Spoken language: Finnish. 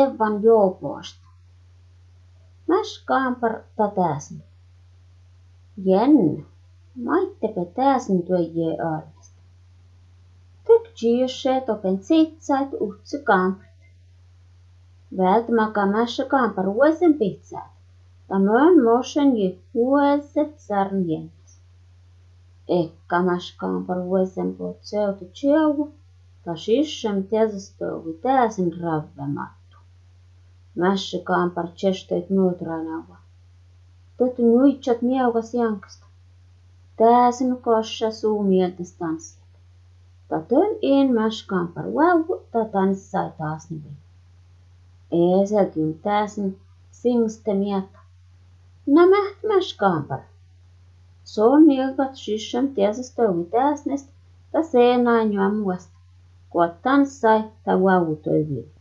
Evan joukosta. Mäs kampar tätäsin. Jänn, maittepe täsin työjee aalesta. Tök jiusse token sitsait uhtsi kampart. Vält maka mässä kampar uuden pitsäät. Tämän mosen je ueset sarnjens. Ekka mäs kampar uuden pot seutu tjauvu. Ta sissem tietystovi täsin ravvemattu. Mässikään par chesteet nuutraanava. Tätä nuitsat miaukas janksta. Tääsin nu kossa suu mieltä tanssijat. Tätön en mässikään par vau, ta tanssai taas nivi. Eeseltyn tääsin singste mieta. Nämä mässikään par. Son ilgat sysän tiesestä uitääsnest, ta seenain juomuasta. Kuot tanssai ta vau toivii.